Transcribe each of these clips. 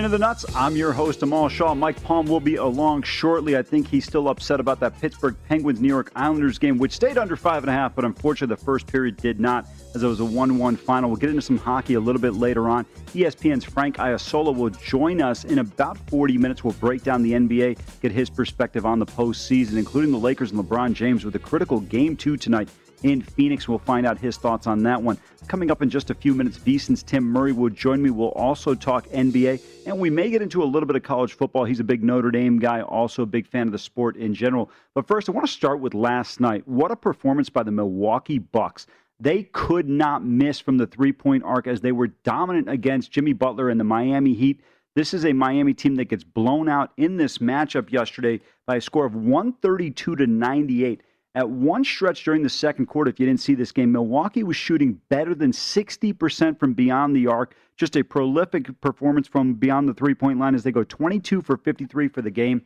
Welcome into the Nuts. I'm your host, Amal Shaw. Mike Palm will be along shortly. I think he's still upset about that Pittsburgh Penguins New York Islanders game, which stayed under five and a half, but unfortunately the first period did not, as it was a 1 1 final. We'll get into some hockey a little bit later on. ESPN's Frank Isola will join us in about 40 minutes. We'll break down the NBA, get his perspective on the postseason, including the Lakers and LeBron James with a critical game two tonight in Phoenix. We'll find out his thoughts on that one. Coming up in just a few minutes, VSiN's Tim Murray will join me. We'll also talk NBA, and we may get into a little bit of college football. He's a big Notre Dame guy, also a big fan of the sport in general. But first, I want to start with last night. What a performance by the Milwaukee Bucks. They could not miss from the three point arc as they were dominant against Jimmy Butler and the Miami Heat. This is a Miami team that gets blown out in this matchup yesterday by a score of 132 to 98. At one stretch during the second quarter, if you didn't see this game, Milwaukee was shooting better than 60% from beyond the arc. Just a prolific performance from beyond the three point line as they go 22 for 53 for the game.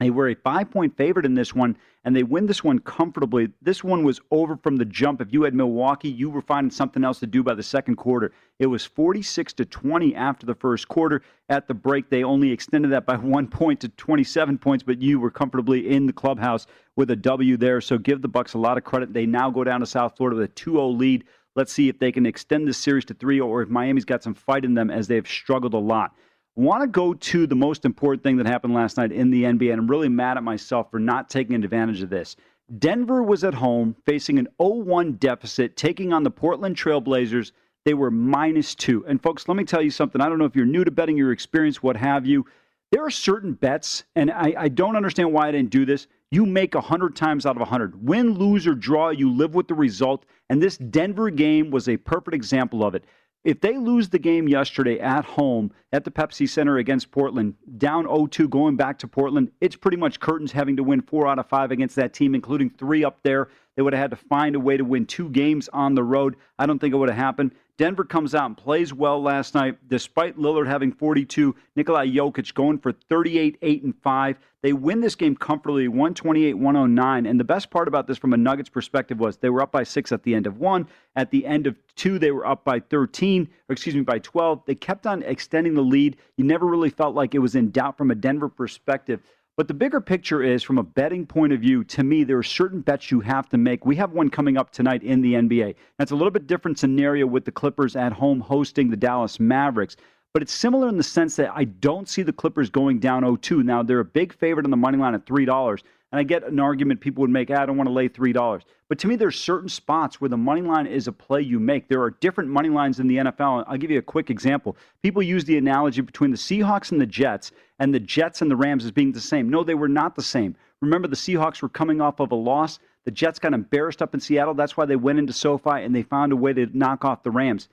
They were a five point favorite in this one, and they win this one comfortably. This one was over from the jump. If you had Milwaukee, you were finding something else to do by the second quarter. It was 46 to 20 after the first quarter. At the break, they only extended that by one point to 27 points, but you were comfortably in the clubhouse with a W there. So give the Bucks a lot of credit. They now go down to South Florida with a 2-0 lead. Let's see if they can extend this series to 3 or if Miami's got some fight in them as they've struggled a lot want to go to the most important thing that happened last night in the NBA, and I'm really mad at myself for not taking advantage of this. Denver was at home facing an 0 1 deficit, taking on the Portland Trailblazers. They were minus two. And, folks, let me tell you something. I don't know if you're new to betting, your experience, what have you. There are certain bets, and I, I don't understand why I didn't do this. You make 100 times out of 100. Win, lose, or draw, you live with the result. And this Denver game was a perfect example of it. If they lose the game yesterday at home at the Pepsi Center against Portland, down 0 2 going back to Portland, it's pretty much curtains having to win four out of five against that team, including three up there. They would have had to find a way to win two games on the road. I don't think it would have happened. Denver comes out and plays well last night, despite Lillard having 42. Nikolai Jokic going for 38, 8, and 5. They win this game comfortably, 128, 109. And the best part about this from a Nuggets perspective was they were up by six at the end of one. At the end of two, they were up by 13, or excuse me, by 12. They kept on extending the lead. You never really felt like it was in doubt from a Denver perspective. But the bigger picture is from a betting point of view, to me, there are certain bets you have to make. We have one coming up tonight in the NBA. That's a little bit different scenario with the Clippers at home hosting the Dallas Mavericks. But it's similar in the sense that I don't see the Clippers going down 0-2. Now, they're a big favorite on the money line at $3. And I get an argument people would make, ah, I don't want to lay $3. But to me, there's certain spots where the money line is a play you make. There are different money lines in the NFL. I'll give you a quick example. People use the analogy between the Seahawks and the Jets, and the Jets and the Rams as being the same. No, they were not the same. Remember, the Seahawks were coming off of a loss. The Jets got embarrassed up in Seattle. That's why they went into SoFi and they found a way to knock off the Rams.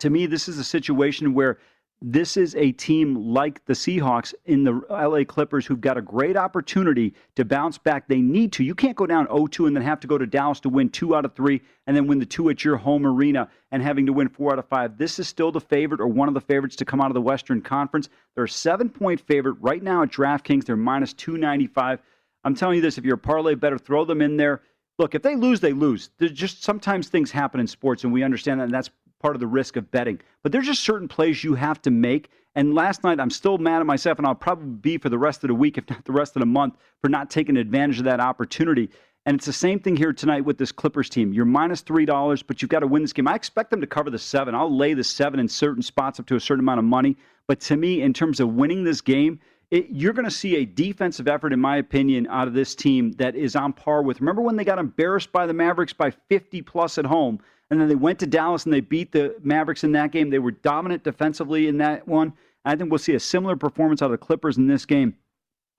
To me, this is a situation where this is a team like the Seahawks in the LA Clippers who've got a great opportunity to bounce back. They need to. You can't go down 0 2 and then have to go to Dallas to win two out of three and then win the two at your home arena and having to win four out of five. This is still the favorite or one of the favorites to come out of the Western Conference. They're a seven point favorite right now at DraftKings. They're minus 295. I'm telling you this if you're a parlay better, throw them in there. Look, if they lose, they lose. There's just sometimes things happen in sports, and we understand that, and that's part of the risk of betting. But there's just certain plays you have to make. And last night, I'm still mad at myself, and I'll probably be for the rest of the week, if not the rest of the month, for not taking advantage of that opportunity. And it's the same thing here tonight with this Clippers team. You're minus three dollars, but you've got to win this game. I expect them to cover the seven. I'll lay the seven in certain spots up to a certain amount of money. But to me, in terms of winning this game, it, you're going to see a defensive effort, in my opinion, out of this team that is on par with. Remember when they got embarrassed by the Mavericks by 50 plus at home? And then they went to Dallas and they beat the Mavericks in that game. They were dominant defensively in that one. I think we'll see a similar performance out of the Clippers in this game.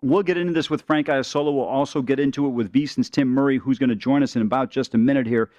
We'll get into this with Frank Isola. We'll also get into it with VSiN's Tim Murray, who's going to join us in about just a minute here.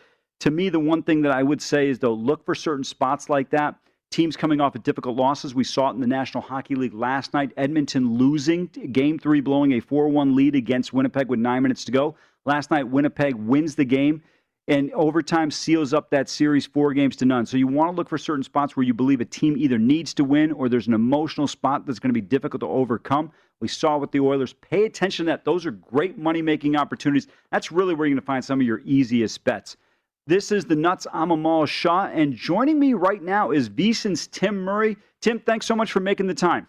To me, the one thing that I would say is, though, look for certain spots like that. Teams coming off of difficult losses. We saw it in the National Hockey League last night. Edmonton losing game three, blowing a 4 1 lead against Winnipeg with nine minutes to go. Last night, Winnipeg wins the game and overtime seals up that series four games to none. So you want to look for certain spots where you believe a team either needs to win or there's an emotional spot that's going to be difficult to overcome. We saw with the Oilers. Pay attention to that. Those are great money making opportunities. That's really where you're going to find some of your easiest bets. This is the Nuts. I'm Amal Shaw, and joining me right now is VSiN's Tim Murray. Tim, thanks so much for making the time.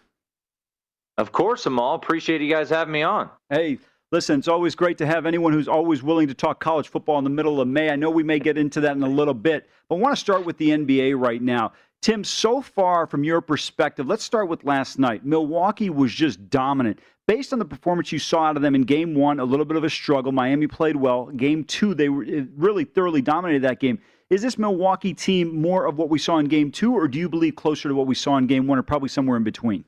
Of course, Amal. Appreciate you guys having me on. Hey, Listen, it's always great to have anyone who's always willing to talk college football in the middle of May. I know we may get into that in a little bit, but I want to start with the NBA right now. Tim, so far from your perspective, let's start with last night. Milwaukee was just dominant. Based on the performance you saw out of them in game one, a little bit of a struggle. Miami played well. Game two, they eh, really thoroughly dominated that game. Is this Milwaukee team more of what we saw in game two, or do you believe closer to what we saw in game one, or probably somewhere in between?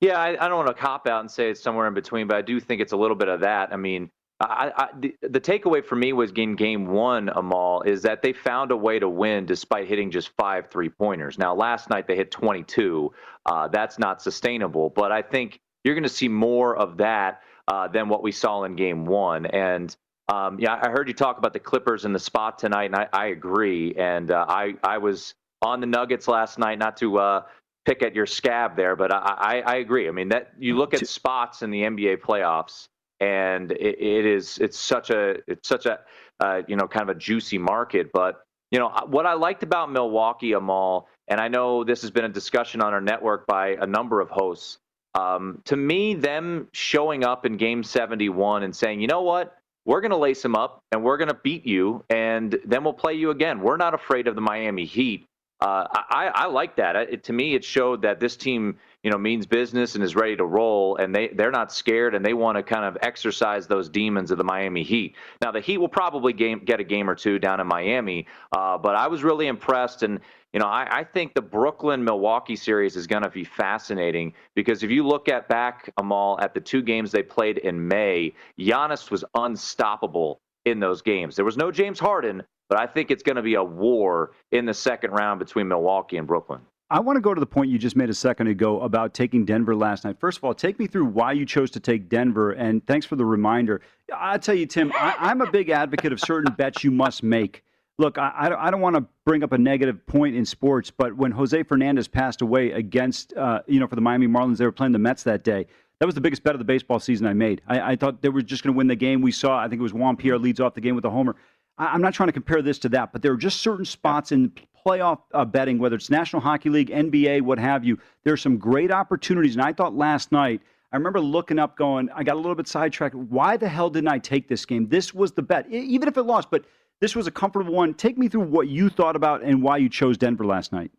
Yeah, I, I don't want to cop out and say it's somewhere in between, but I do think it's a little bit of that. I mean, I, I, the, the, takeaway for me was in game one, Amal, is that they found a way to win despite hitting just five three pointers. Now, last night they hit 22. Uh, that's not sustainable, but I think you're going to see more of that uh, than what we saw in game one. And um, yeah, I heard you talk about the Clippers in the spot tonight, and I, I agree. And uh, I, I was on the Nuggets last night, not to uh, pick at your scab there, but I, I, I agree. I mean that you look at spots in the NBA playoffs, and it, it is it's such a it's such a uh, you know kind of a juicy market. But you know what I liked about Milwaukee, Amal, and I know this has been a discussion on our network by a number of hosts. Um, to me, them showing up in Game 71 and saying, you know what, we're going to lace them up and we're going to beat you, and then we'll play you again. We're not afraid of the Miami Heat uh, I, I, like that. It, to me, it showed that this team, you know, means business and is ready to roll, and they they're not scared, and they want to kind of exercise those demons of the Miami Heat. Now, the Heat will probably game, get a game or two down in Miami, uh, but I was really impressed, and you know, I, I think the Brooklyn Milwaukee series is going to be fascinating because if you look at back Amal at the two games they played in May, Giannis was unstoppable in those games. There was no James Harden, but I think it's going to be a war in the second round between Milwaukee and Brooklyn. I want to go to the point you just made a second ago about taking Denver last night. First of all, take me through why you chose to take Denver, and thanks for the reminder. I'll tell you, Tim, I, am a big advocate of certain bets you must make. Look, I, I don't want to bring up a negative point in sports, but when Jose Fernandez passed away against, uh, you know, for the Miami Marlins, they were playing the Mets that day. That was the biggest bet of the baseball season I made. I, I thought they were just going to win the game. We saw, I think it was Juan Pierre leads off the game with a homer. I'm not trying to compare this to that, but there are just certain spots in playoff uh, betting, whether it's National Hockey League, NBA, what have you. There are some great opportunities, and I thought last night I remember looking up, going, I got a little bit sidetracked. Why the hell didn't I take this game? This was the bet, even if it lost, but this was a comfortable one. Take me through what you thought about and why you chose Denver last night.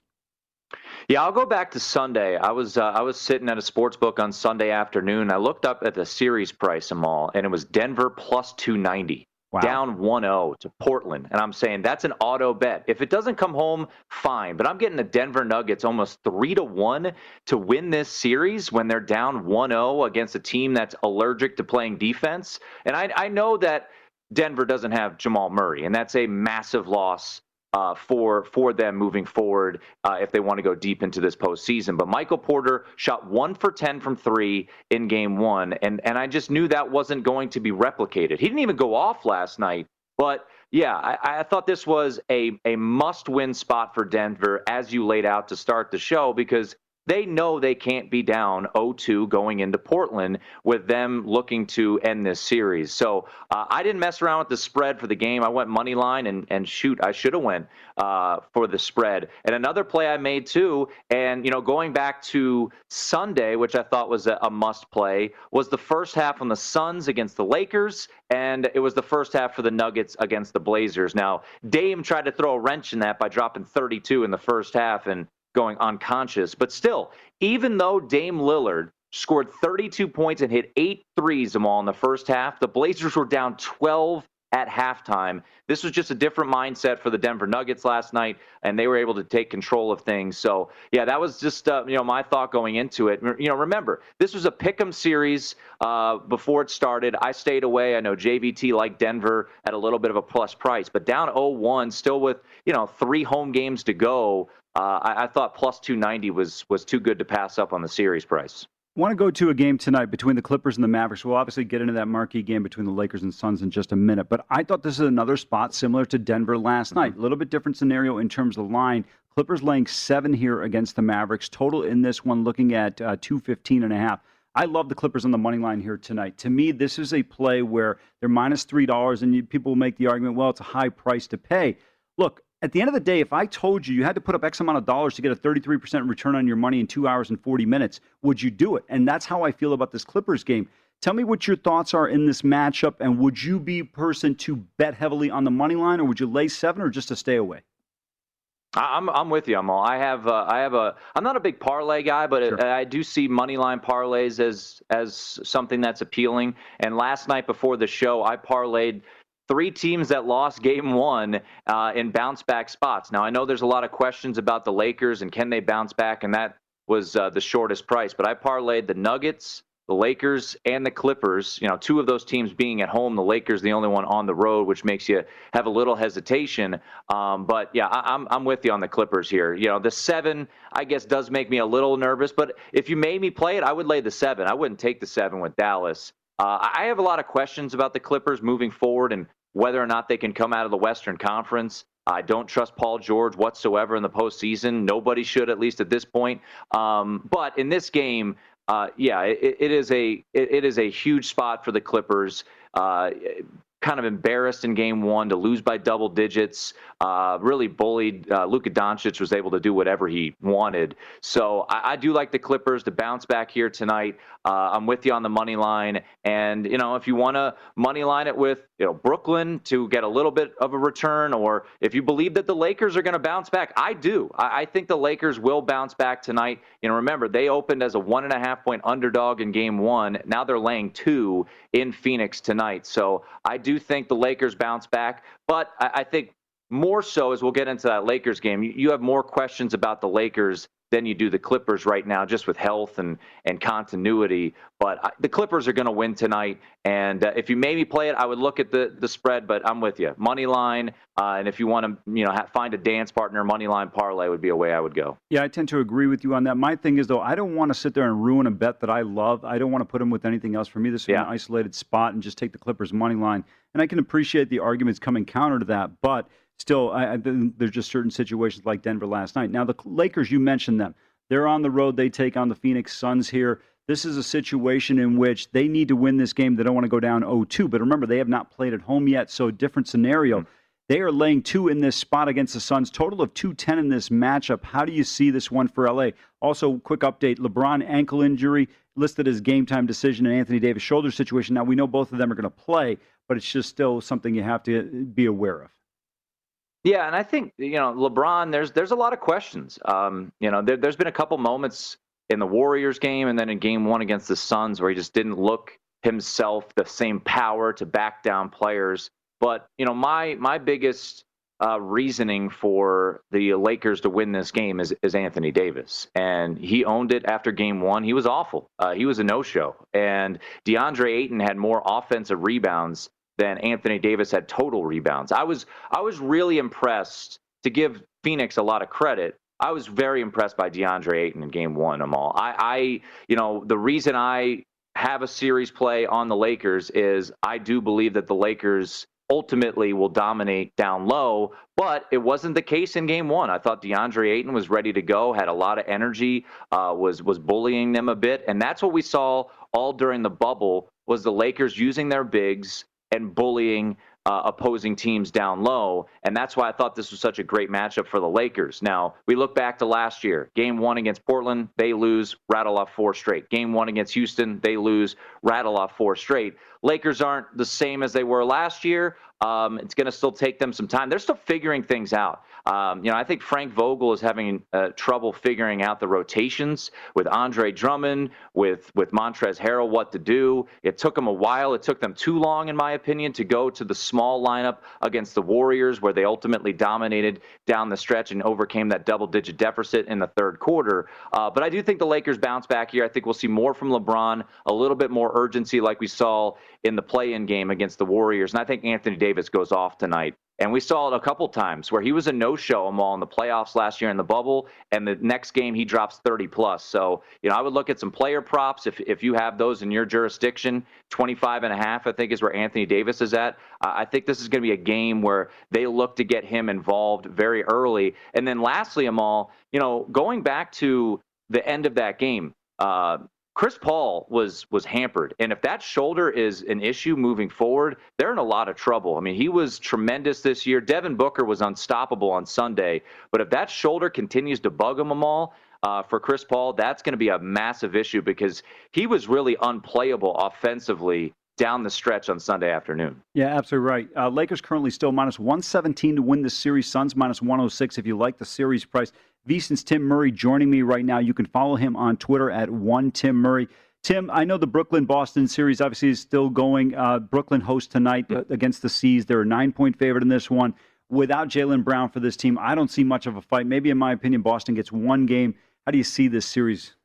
Yeah, I'll go back to Sunday. I was uh, I was sitting at a sports book on Sunday afternoon. I looked up at the series price Amal, and it was Denver plus two ninety. Wow. Down 1-0 to Portland, and I'm saying that's an auto bet. If it doesn't come home, fine. But I'm getting the Denver Nuggets almost three to one to win this series when they're down 1-0 against a team that's allergic to playing defense. And I, I know that Denver doesn't have Jamal Murray, and that's a massive loss uh, for for them moving forward uh, if they want to go deep into this postseason. But Michael Porter shot one for ten from three in Game One, and and I just knew that wasn't going to be replicated. He didn't even go off last night, but. Yeah, I, I thought this was a, a must win spot for Denver as you laid out to start the show because they know they can't be down 0-2 going into Portland with them looking to end this series. So uh, I didn't mess around with the spread for the game. I went money line and and shoot, I should have went uh, for the spread. And another play I made too, and you know going back to Sunday, which I thought was a, a must play, was the first half on the Suns against the Lakers, and it was the first half for the Nuggets against the Blazers. Now Dame tried to throw a wrench in that by dropping 32 in the first half, and going unconscious. But still, even though Dame Lillard scored 32 points and hit eight threes Amal in the first half, the Blazers were down 12 at halftime. This was just a different mindset for the Denver Nuggets last night, and they were able to take control of things. So, yeah, that was just uh, you know my thought going into it. You know, remember this was a pick'em series uh, before it started. I stayed away. I know JVT liked Denver at a little bit of a plus price, but down 0-1, still with you know three home games to go. Uh, I, I thought plus 290 was was too good to pass up on the series price. I want to go to a game tonight between the Clippers and the Mavericks. We'll obviously get into that marquee game between the Lakers and Suns in just a minute. But I thought this is another spot similar to Denver last mm-hmm. night. A little bit different scenario in terms of the line. Clippers laying seven here against the Mavericks. Total in this one looking at uh, 215 and a half. I love the Clippers on the money line here tonight. To me, this is a play where they're minus $3, and you, people will make the argument, well, it's a high price to pay. Look, at the end of the day, if I told you you had to put up X amount of dollars to get a 33% return on your money in two hours and 40 minutes, would you do it? And that's how I feel about this Clippers game. Tell me what your thoughts are in this matchup, and would you be a person to bet heavily on the money line, or would you lay seven, or just to stay away? I'm I'm with you, Amal. I have uh, I have a I'm not a big parlay guy, but sure. I do see money line parlays as as something that's appealing. And last night before the show, I parlayed three teams that lost game one uh, in bounce back spots. Now, I know there's a lot of questions about the Lakers and can they bounce back, and that was uh, the shortest price. But I parlayed the Nuggets, the Lakers, and the Clippers. You know, two of those teams being at home, the Lakers the only one on the road, which makes you have a little hesitation. Um, but yeah, I, I'm I'm with you on the Clippers here. You know, the seven I guess does make me a little nervous. But if you made me play it, I would lay the seven. I wouldn't take the seven with Dallas. Uh, I have a lot of questions about the Clippers moving forward and whether or not they can come out of the Western Conference. I don't trust Paul George whatsoever in the postseason. Nobody should, at least at this point. Um, but in this game, uh, yeah, it, it is a it, it is a huge spot for the Clippers. Uh, kind of embarrassed in game one to lose by double digits. Uh, really bullied. Uh, Luka Doncic was able to do whatever he wanted. So I, I do like the Clippers to bounce back here tonight. Uh, I'm with you on the money line, and you know if you want to money line it with you know Brooklyn to get a little bit of a return, or if you believe that the Lakers are going to bounce back, I do. I, I think the Lakers will bounce back tonight. You know, remember they opened as a one and a half point underdog in Game One. Now they're laying two in Phoenix tonight. So I do think the Lakers bounce back, but I, I think more so as we'll get into that Lakers game. You, you have more questions about the Lakers than you do the Clippers right now, just with health and and continuity. But I, the Clippers are going to win tonight, and uh, if you maybe play it, I would look at the the spread. But I'm with you, money line, uh, and if you want to, you know, ha- find a dance partner, money line parlay would be a way I would go. Yeah, I tend to agree with you on that. My thing is though, I don't want to sit there and ruin a bet that I love. I don't want to put them with anything else. For me, this is yeah. an isolated spot, and just take the Clippers money line. And I can appreciate the arguments coming counter to that, but still, I, I, there's just certain situations like Denver last night. Now, the Lakers, you mentioned them. They're on the road. They take on the Phoenix Suns here. This is a situation in which they need to win this game. They don't want to go down 0-2. But remember, they have not played at home yet, so different scenario. Mm-hmm. They are laying two in this spot against the Suns. Total of 210 in this matchup. How do you see this one for LA? Also, quick update LeBron ankle injury listed as game time decision and Anthony Davis shoulder situation. Now we know both of them are going to play, but it's just still something you have to be aware of. Yeah, and I think you know LeBron. There's there's a lot of questions. Um, you know, there, has been a couple moments in the Warriors game and then in Game One against the Suns where he just didn't look himself the same power to back down players. But you know, my my biggest uh, reasoning for the Lakers to win this game is, is Anthony Davis. And he owned it after game one. He was awful. Uh, he was a no show. And DeAndre Ayton had more offensive rebounds than Anthony Davis had total rebounds. I was I was really impressed to give Phoenix a lot of credit. I was very impressed by DeAndre Ayton in game one, Amal. I, I you know, the reason I have a series play on the Lakers is I do believe that the Lakers ultimately will dominate down low. But it wasn't the case in game one. I thought DeAndre Ayton was ready to go, had a lot of energy, uh, was was bullying them a bit, and that's what we saw all during the bubble was the Lakers using their bigs and bullying uh, opposing teams down low. And that's why I thought this was such a great matchup for the Lakers. Now, we look back to last year game one against Portland, they lose, rattle off four straight. Game one against Houston, they lose, rattle off four straight. Lakers aren't the same as they were last year. Um, it's going to still take them some time. They're still figuring things out. Um, you know, I think Frank Vogel is having uh, trouble figuring out the rotations with Andre Drummond, with with Montrezl Harrell, what to do. It took them a while. It took them too long, in my opinion, to go to the small lineup against the Warriors, where they ultimately dominated down the stretch and overcame that double-digit deficit in the third quarter. Uh, but I do think the Lakers bounce back here. I think we'll see more from LeBron, a little bit more urgency, like we saw in the play-in game against the Warriors, and I think Anthony Davis goes off tonight. And we saw it a couple times where he was a no-show all in the playoffs last year in the bubble, and the next game he drops 30 plus. So, you know, I would look at some player props if if you have those in your jurisdiction. 25 and a half, I think, is where Anthony Davis is at. Uh, I think this is going to be a game where they look to get him involved very early. And then lastly, Amal, you know, going back to the end of that game, uh, Chris Paul was was hampered, and if that shoulder is an issue moving forward, they're in a lot of trouble. I mean, he was tremendous this year. Devin Booker was unstoppable on Sunday, but if that shoulder continues to bug him all uh, for Chris Paul, that's going to be a massive issue because he was really unplayable offensively down the stretch on Sunday afternoon. Yeah, absolutely right. Uh, Lakers currently still minus 117 to win the series. Suns minus 106 if you like the series price. VSiN's Tim Murray joining me right now. You can follow him on Twitter at one Tim Murray. Tim, I know the Brooklyn Boston series obviously is still going. Uh, Brooklyn hosts tonight against the C's. They're a nine point favorite in this one. Without Jaylen Brown for this team, I don't see much of a fight. Maybe, in my opinion, Boston gets one game. How do you see this series?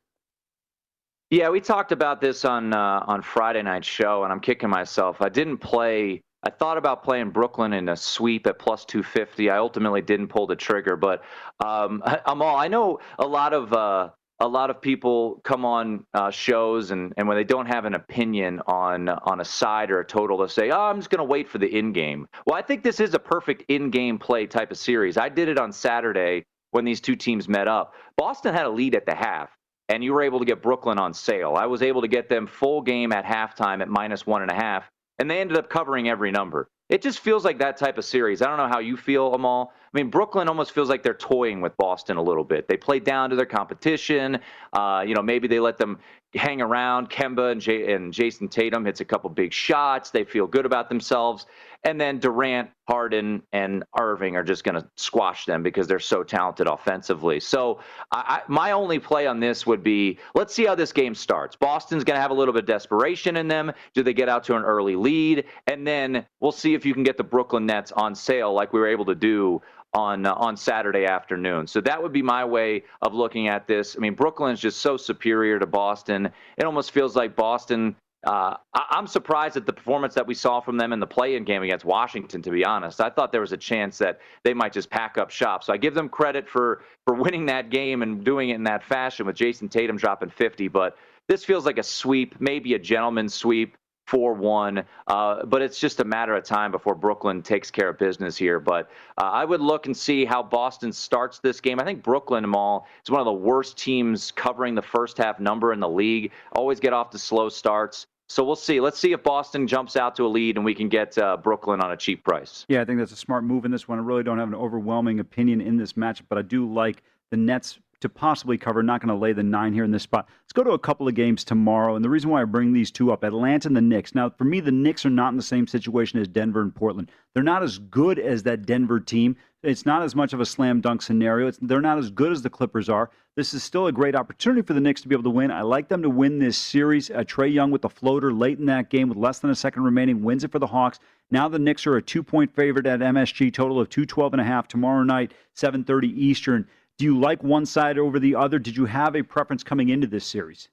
Yeah, we talked about this on uh, on Friday night show, and I'm kicking myself. I didn't play I thought about playing Brooklyn in a sweep at plus 250. I ultimately didn't pull the trigger, but um, Amal, I know a lot of uh, a lot of people come on uh, shows and, and when they don't have an opinion on on a side or a total, they'll say, "Oh, I'm just going to wait for the in game." Well, I think this is a perfect in game play type of series. I did it on Saturday when these two teams met up. Boston had a lead at the half and you were able to get Brooklyn on sale. I was able to get them full game at halftime at minus one and a half and they ended up covering every number. It just feels like that type of series. I don't know how you feel, Amal. I mean, Brooklyn almost feels like they're toying with Boston a little bit. They play down to their competition. Uh, you know, maybe they let them hang around. Kemba and, J- and Jayson Tatum hits a couple big shots. They feel good about themselves. And then Durant, Harden, and Irving are just going to squash them because they're so talented offensively. So I, I, my only play on this would be let's see how this game starts. Boston's going to have a little bit of desperation in them. Do they get out to an early lead? And then we'll see if you can get the Brooklyn Nets on sale like we were able to do on uh, on Saturday afternoon. So that would be my way of looking at this. I mean, Brooklyn's just so superior to Boston. It almost feels like Boston. Uh, I- am surprised at the performance that we saw from them in the play-in game against Washington. To be honest, I thought there was a chance that they might just pack up shop. So I give them credit for for winning that game and doing it in that fashion with Jayson Tatum dropping 50. But this feels like a sweep, maybe a gentleman's sweep. 4 1. Uh, but it's just a matter of time before Brooklyn takes care of business here. But uh, I would look and see how Boston starts this game. I think Brooklyn Mall is one of the worst teams covering the first half number in the league. Always get off to slow starts. So we'll see. Let's see if Boston jumps out to a lead and we can get uh, Brooklyn on a cheap price. Yeah, I think that's a smart move in this one. I really don't have an overwhelming opinion in this matchup, but I do like the Nets to possibly cover. Not going to lay the nine here in this spot. Let's go to a couple of games tomorrow. And the reason why I bring these two up Atlanta and the Knicks. Now, for me, the Knicks are not in the same situation as Denver and Portland. They're not as good as that Denver team. It's not as much of a slam dunk scenario. It's, they're not as good as the Clippers are. This is still a great opportunity for the Knicks to be able to win. I like them to win this series. Uh, Trae Young with the floater late in that game with less than a second remaining wins it for the Hawks. Now the Knicks are a two point favorite at MSG, total of 212 and a half tomorrow night, 7:30 Eastern. Do you like one side over the other? Did you have a preference coming into this series?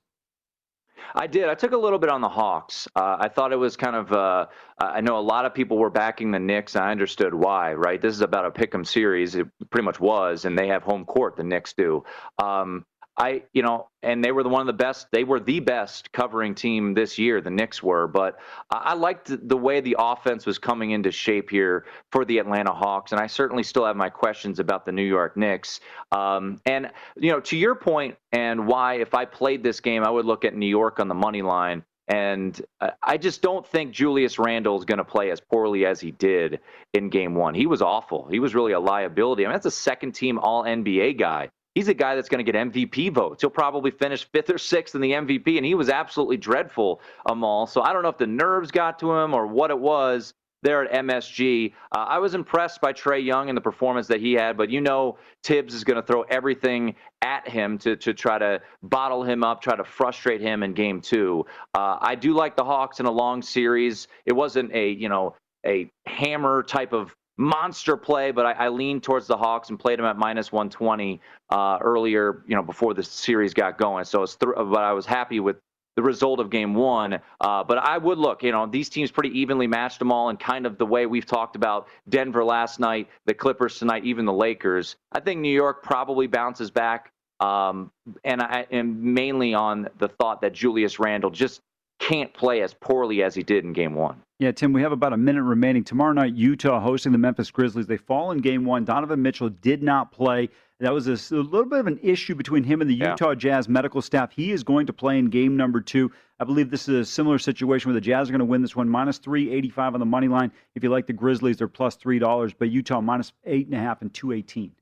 I did. I took a little bit on the Hawks. Uh, I thought it was kind of. Uh, I know a lot of people were backing the Knicks. I understood why. Right. This is about a pick'em series. It pretty much was, and they have home court. The Knicks do. Um, I, you know, and they were the one of the best. They were the best covering team this year. The Knicks were, but I, liked the way the offense was coming into shape here for the Atlanta Hawks, and I certainly still have my questions about the New York Knicks. Um, and you know, to your point, and why if I played this game, I would look at New York on the money line. And I just don't think Julius Randle is going to play as poorly as he did in game one. He was awful. He was really a liability. I mean, that's a second team All NBA guy he's a guy that's going to get MVP votes. He'll probably finish fifth or sixth in the MVP, and he was absolutely dreadful, Amal. So I don't know if the nerves got to him or what it was there at MSG. Uh, I was impressed by Trae Young and the performance that he had, but you know Thibs is going to throw everything at him to, to try to bottle him up, try to frustrate him in game two. Uh, I do like the Hawks in a long series. It wasn't a, you know, a hammer type of monster play, but I, I leaned towards the Hawks and played them at minus 120 uh, earlier, you know, before the series got going. So it's th- but I was happy with the result of game one. Uh, but I would look, you know, these teams pretty evenly matched Amal, and kind of the way we've talked about Denver last night, the Clippers tonight, even the Lakers. I think New York probably bounces back. Um, and I am mainly on the thought that Julius Randle just can't play as poorly as he did in game one. Yeah, Tim, we have about a minute remaining. Tomorrow night, Utah hosting the Memphis Grizzlies. They fall in game one. Donovan Mitchell did not play. That was a, a little bit of an issue between him and the yeah. Utah Jazz medical staff. He is going to play in game number two. I believe this is a similar situation where the Jazz are going to win this one. Minus 385 on the money line. If you like the Grizzlies, they're plus $3, but Utah minus 8.5 and 218.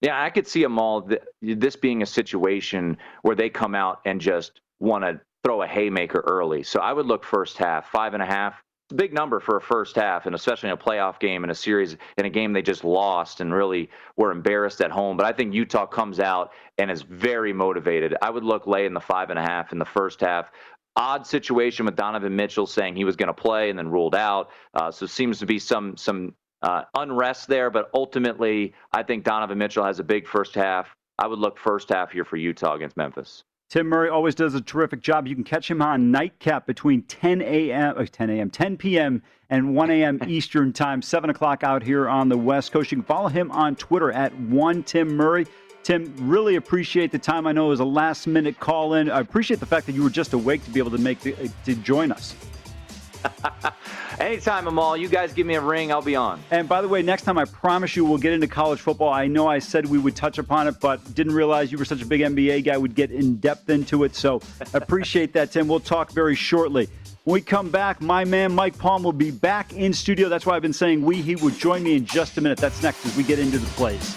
Yeah, I could see Amal, this being a situation where they come out and just want to throw a haymaker early. So I would look first half, five and a half. It's a big number for a first half, and especially in a playoff game in a series in a game they just lost and really were embarrassed at home. But I think Utah comes out and is very motivated. I would look lay in the five and a half in the first half odd situation with Donovan Mitchell saying he was going to play and then ruled out. Uh, so seems to be some some uh, unrest there, but ultimately I think Donovan Mitchell has a big first half. I would look first half here for Utah against Memphis. Tim Murray always does a terrific job. You can catch him on Nightcap between 10 a.m., uh, 10 a.m., 10 p.m. and 1 a.m. Eastern Time, 7 o'clock out here on the West Coast. You can follow him on Twitter at one Tim Murray. Tim, really appreciate the time. I know it was a last minute call in. I appreciate the fact that you were just awake to be able to make the, to join us. Anytime, Amal. You guys give me a ring, I'll be on. And by the way, next time I promise you we'll get into college football. I know I said we would touch upon it, but didn't realize you were such a big NBA guy, we'd get in depth into it. So appreciate that, Tim. We'll talk very shortly. When we come back, my man Mike Palm will be back in studio. That's why I've been saying we. He would join me in just a minute. That's next as we get into the plays.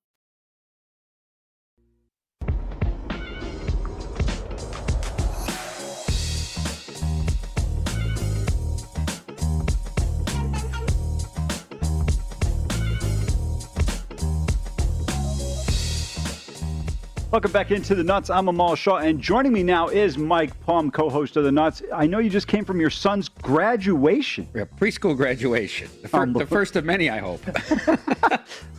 Welcome back into the Nuts. I'm Amal Shaw, and joining me now is Mike Palm, co-host of the Nuts. I know you just came from your son's graduation. Yeah, preschool graduation, the, fir- the first of many, I hope.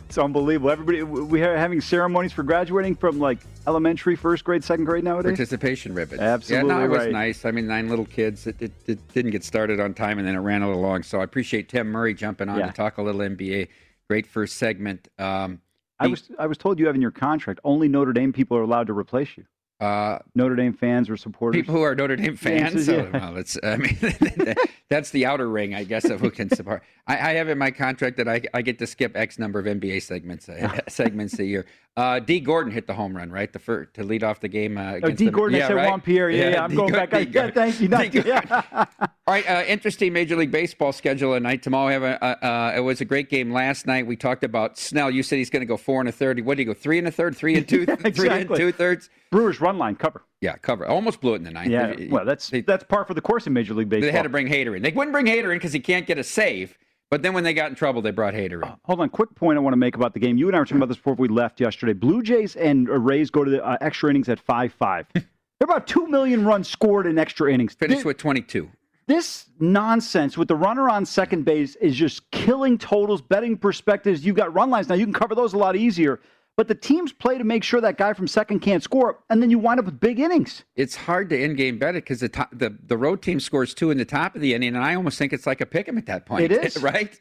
it's unbelievable. Everybody, we are having ceremonies for graduating from like elementary, first grade, second grade nowadays. Participation ribbons. Absolutely Yeah, no, it was right. nice. I mean, nine little kids. It, it, it didn't get started on time, and then it ran a little long. So I appreciate Tim Murray jumping on Yeah. to talk a little NBA. Great first segment. Um, I was I was told you have in your contract only Notre Dame people are allowed to replace you. uh, Notre Dame fans or supporters. people who are Notre Dame fans. So, yeah. well, it's, I mean, that's the outer ring, I guess, of who can support. I, I have in my contract that I, I get to skip X number of NBA segments uh, segments a year. Uh, Dee Gordon hit the home run, right? The first, to lead off the game. Uh, Oh, Dee the, Gordon, yeah, I said right? Juan Pierre. Yeah, yeah, I'm Dee going Gordon, back. I, yeah, thank you. Dee Thank you. Gordon. Yeah. All right, uh, interesting Major League Baseball schedule tonight. Tomorrow, we have a, uh, uh, it was a great game last night. We talked about Snell. You said he's going to go four and a third. What did he go? Three and a third, three and two, exactly. three and two thirds. Brewers run line cover. Yeah, cover. Almost blew it in the ninth. Yeah, well, that's they, that's par for the course in Major League Baseball. they had to bring Hader in. They wouldn't bring Hader in because he can't get a save. But then when they got in trouble, they brought Hader in. Hold on, quick point I want to make about the game. You and I were talking about this before we left yesterday. Blue Jays and uh, Rays go to the uh, extra innings at five five. They're about two million runs scored in extra innings. Finished with 22. this nonsense with the runner on second base is just killing totals, betting perspectives. You've got run lines now; you can cover those a lot easier. But the teams play to make sure that guy from second can't score, and then you wind up with big innings. It's hard to end game bet it because the, top, the the road team scores two in the top of the inning, and I almost think it's like a pick 'em at that point. It is. right.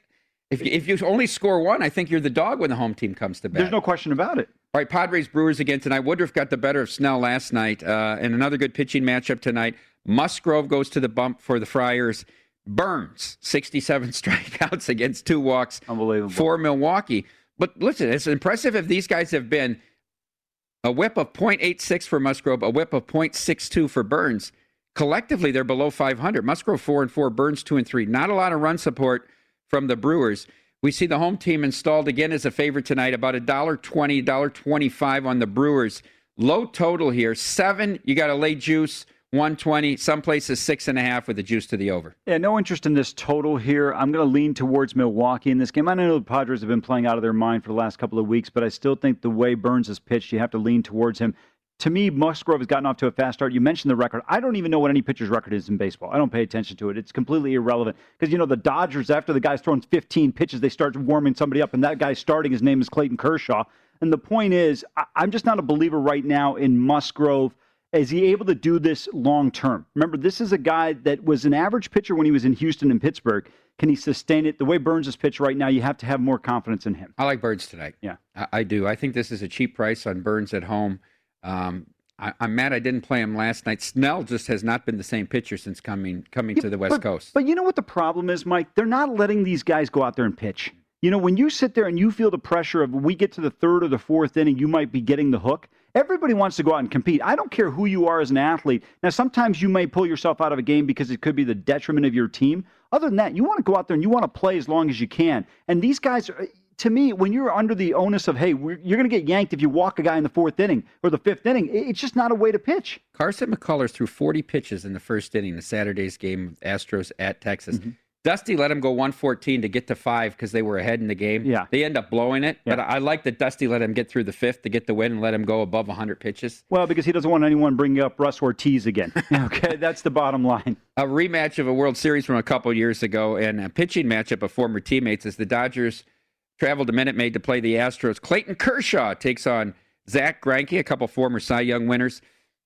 If you, if you only score one, I think you're the dog when the home team comes to bat. There's no question about it. All right, Padres Brewers again tonight. Woodruff got the better of Snell last night, uh, and another good pitching matchup tonight. Musgrove goes to the bump for the Friars. Burnes, 67 strikeouts against two walks Unbelievable. for Milwaukee. But listen, it's impressive if these guys have been a WHIP of .86 for Musgrove, a WHIP of .62 for Burnes. Collectively, they're below 500. Musgrove four and four, Burnes two and three. Not a lot of run support from the Brewers. We see the home team installed again as a favorite tonight, about a dollar twenty, dollar twenty-five on the Brewers. Low total here, seven. You got to lay juice. 120. Some places six and a half with the juice to the over. Yeah, no interest in this total here. I'm going to lean towards Milwaukee in this game. I know the Padres have been playing out of their mind for the last couple of weeks, but I still think the way Burnes has pitched, you have to lean towards him. To me, Musgrove has gotten off to a fast start. You mentioned the record. I don't even know what any pitcher's record is in baseball. I don't pay attention to it. It's completely irrelevant because you know the Dodgers, after the guy's thrown 15 pitches, they start warming somebody up, and that guy's starting. His name is Clayton Kershaw. And the point is, I'm just not a believer right now in Musgrove is he able to do this long term? Remember, this is a guy that was an average pitcher when he was in Houston and Pittsburgh. Can he sustain it? The way Burnes is pitched right now, you have to have more confidence in him. I like Burnes tonight. Yeah, I, I do. I think this is a cheap price on Burnes at home. Um, I, am mad I didn't play him last night. Snell just has not been the same pitcher since coming coming yeah, to the West but, Coast. But you know what the problem is, Mike? They're not letting these guys go out there and pitch. You know, when you sit there and you feel the pressure of we get to the third or the fourth inning, you might be getting the hook. Everybody wants to go out and compete. I don't care who you are as an athlete. Now, sometimes you may pull yourself out of a game because it could be the detriment of your team. Other than that, you want to go out there and you want to play as long as you can. And these guys, to me, when you're under the onus of, hey, you're going to get yanked if you walk a guy in the fourth inning or the fifth inning, it's just not a way to pitch. Carson McCullers threw 40 pitches in the first inning, the Saturday's game, Astros at Texas. Mm-hmm. Dusty let him go 114 to get to five because they were ahead in the game. Yeah. They end up blowing it. Yeah. But I like that Dusty let him get through the fifth to get the win and let him go above 100 pitches. Well, because he doesn't want anyone bringing up Russ Ortiz again. okay, that's the bottom line. A rematch of a World Series from a couple years ago and a pitching matchup of former teammates as the Dodgers traveled to Minute Maid to play the Astros. Clayton Kershaw takes on Zack Greinke, a couple former Cy Young winners.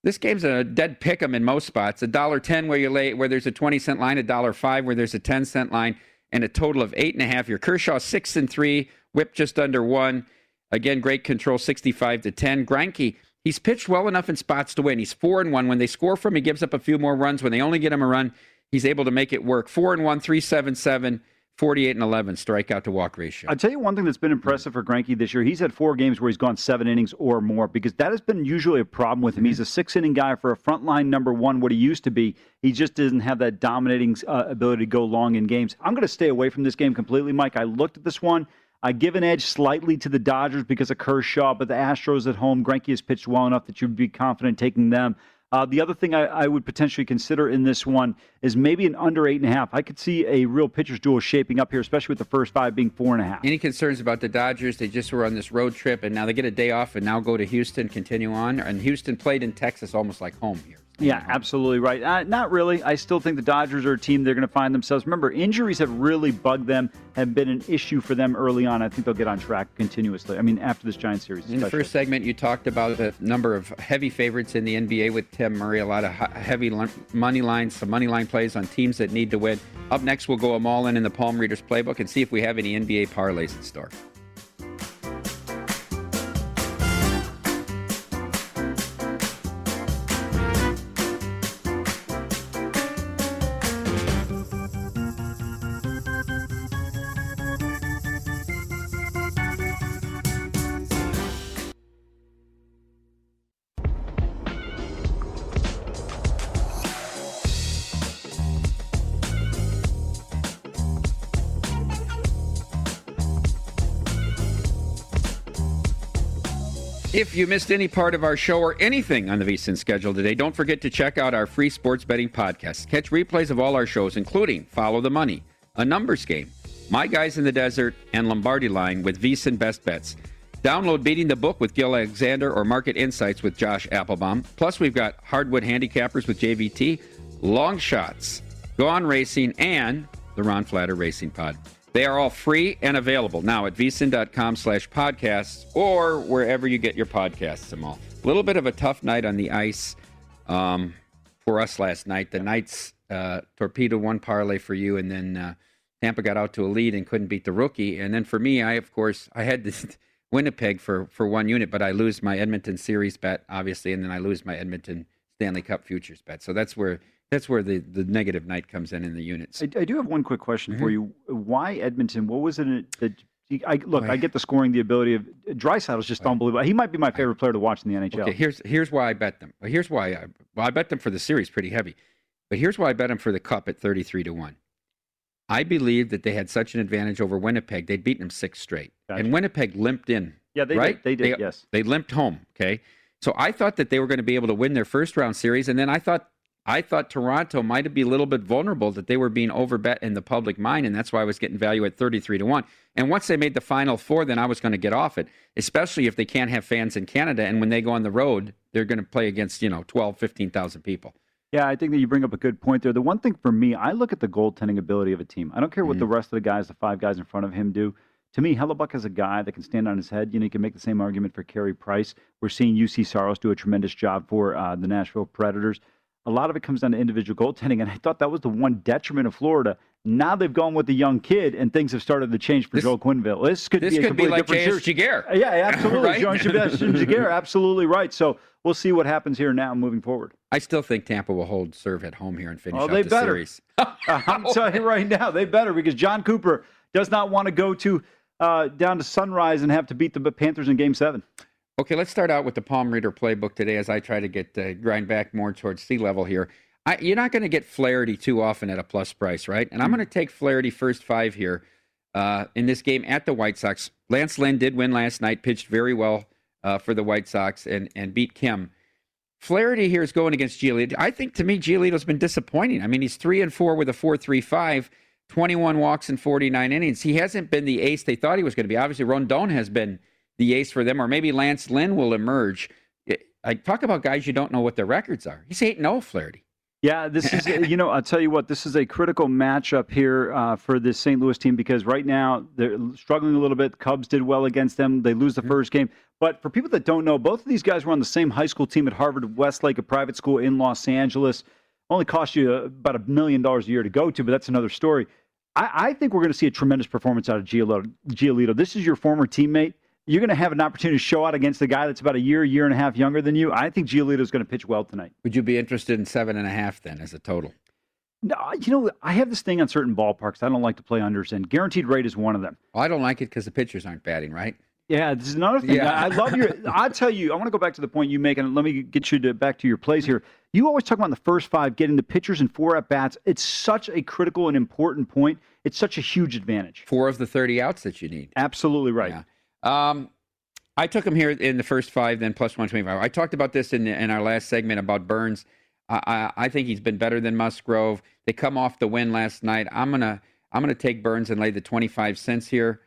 This game's a dead pick 'em in most spots. A dollar ten where you lay where there's a twenty cent line, a dollar five where there's a ten cent line, and a total of eight and a half. Your Kershaw six and three, WHIP just under one. Again, great control, sixty-five to ten. Greinke, he's pitched well enough in spots to win. He's four and one. When they score from he gives up a few more runs. When they only get him a run, he's able to make it work. Four and one, three seven seven. 48 and 11 strikeout to walk ratio. I'll tell you one thing that's been impressive for Greinke this year. He's had four games where he's gone seven innings or more because that has been usually a problem with him. Mm-hmm. He's a six inning guy for a frontline number one, what he used to be. He just doesn't have that dominating uh, ability to go long in games. I'm going to stay away from this game completely, Mike. I looked at this one. I give an edge slightly to the Dodgers because of Kershaw, but the Astros at home, Greinke has pitched well enough that you'd be confident taking them. Uh, the other thing I, I, would potentially consider in this one is maybe an under eight and a half. I could see a real pitcher's duel shaping up here, especially with the first five being four and a half. Any concerns about the Dodgers? They just were on this road trip and now they get a day off and now go to Houston, continue on. And Houston played in Texas almost like home here. Yeah, absolutely right. Uh, not really. I still think the Dodgers are a team they're going to find themselves. Remember, injuries have really bugged them, have been an issue for them early on. I think they'll get on track continuously. I mean, after this Giant series. In the first segment, you talked about the number of heavy favorites in the NBA with Tim Murray, a lot of heavy money lines, some money line plays on teams that need to win. Up next, we'll go them all in in the Palm Readers playbook and see if we have any NBA parlays in store. If you missed any part of our show or anything on the VSIN schedule today, don't forget to check out our free sports betting podcast. Catch replays of all our shows, including Follow the Money, A Numbers Game, My Guys in the Desert, and Lombardi Line with VSIN Best Bets. Download Beating the Book with Gill Alexander or Market Insights with Josh Appelbaum. Plus, we've got Hardwood Handicappers with JVT, Long Shots, Gone Racing, and the Ron Flatter Racing Pod. They are all free and available now at vsin.com slash podcasts or wherever you get your podcasts, Amal. A little bit of a tough night on the ice um, for us last night. The Knights uh, torpedoed one parlay for you, and then uh, Tampa got out to a lead and couldn't beat the rookie. And then for me, I, of course, I had this Winnipeg for, for one unit, but I lose my Edmonton series bet, obviously, and then I lose my Edmonton Stanley Cup futures bet. So that's where – that's where the, the negative night comes in in the units. I, I do have one quick question mm-hmm. for you. Why Edmonton? What was it that I, look, I get the scoring, the ability of Draisaitl is just right. unbelievable. He might be my favorite player to watch in the NHL. Okay, here's here's why I bet them. Here's why I well I bet them for the series pretty heavy, but here's why I bet them for the cup at thirty three to one. I believe that they had such an advantage over Winnipeg. They'd beaten them six straight, gotcha. and Winnipeg limped in. Yeah, they right? did. They did. They, yes, they limped home. Okay, So I thought that they were going to be able to win their first round series, and then I thought I thought Toronto might be a little bit vulnerable that they were being overbet in the public mind, and that's why I was getting value at 33 to 1. And once they made the final four, then I was going to get off it, especially if they can't have fans in Canada. And when they go on the road, they're going to play against, you know, 12, 15,000 people. Yeah, I think that you bring up a good point there. The one thing for me, I look at the goaltending ability of a team. I don't care what Mm-hmm. the rest of the guys, the five guys in front of him, do. To me, Hellebuyck is a guy that can stand on his head. You know, you can make the same argument for Carey Price. We're seeing Juuse Saros do a tremendous job for uh, the Nashville Predators. A lot of it comes down to individual goaltending, and I thought that was the one detriment of Florida. Now they've gone with the young kid, and things have started to change for Joel Quenneville. This could This be a could be completely like different series. Giguere. Yeah, absolutely. Right? Jean-Sebastien Giguere, absolutely right. So we'll see what happens here now moving forward. I still think Tampa will hold serve at home here and finish Oh, they the better. series. I'm telling you right now, they better because Jon Cooper does not want to go to uh, down to Sunrise and have to beat the Panthers in Game Seven. Okay, let's start out with the Palm Reader playbook today as I try to get uh, grind back more towards sea level here. I, you're not going to get Flaherty too often at a plus price, right? And I'm going to take Flaherty first five here uh, in this game at the White Sox. Lance Lynn did win last night, pitched very well uh, for the White Sox and, and beat Kim. Flaherty here is going against Giolito. I think to me, Giolito's been disappointing. I mean, he's three and four with a four three five, 21 walks in 49 innings. He hasn't been the ace they thought he was going to be. Obviously, Rodon has been the ace for them, or maybe Lance Lynn will emerge. I talk about guys you don't know what their records are. He's 8 0 Flaherty. Yeah, this is uh, you know I'll tell you what this is a critical matchup here uh, for this St. Louis team because right now they're struggling a little bit. Cubs did well against them; they lose the mm-hmm. first game. But for people that don't know, both of these guys were on the same high school team at Harvard Westlake, a private school in Los Angeles. Only cost you uh, about a million dollars a year to go to, but that's another story. I, I think we're going to see a tremendous performance out of Giolito. Giolito. This is your former teammate. You're going to have an opportunity to show out against a guy that's about a year, year and a half younger than you. I think Giolito is going to pitch well tonight. Would you be interested in seven and a half then as a total? No, you know, I have this thing on certain ballparks. I don't like to play unders, and guaranteed rate is one of them. Well, I don't like it because the pitchers aren't batting, right? Yeah, this is another thing. Yeah. I love your. I tell you, I want to go back to the point you make, and let me get you to back to your plays here. You always talk about the first five getting the pitchers and four at bats. It's such a critical and important point. It's such a huge advantage. Four of the 30 outs that you need. Absolutely right. Um, I took him here in the first five, then plus 125. I talked about this in, the, in our last segment about Burnes. I, I, I think he's been better than Musgrove. They come off the win last night. I'm gonna I'm gonna take Burnes and lay the 25 cents here.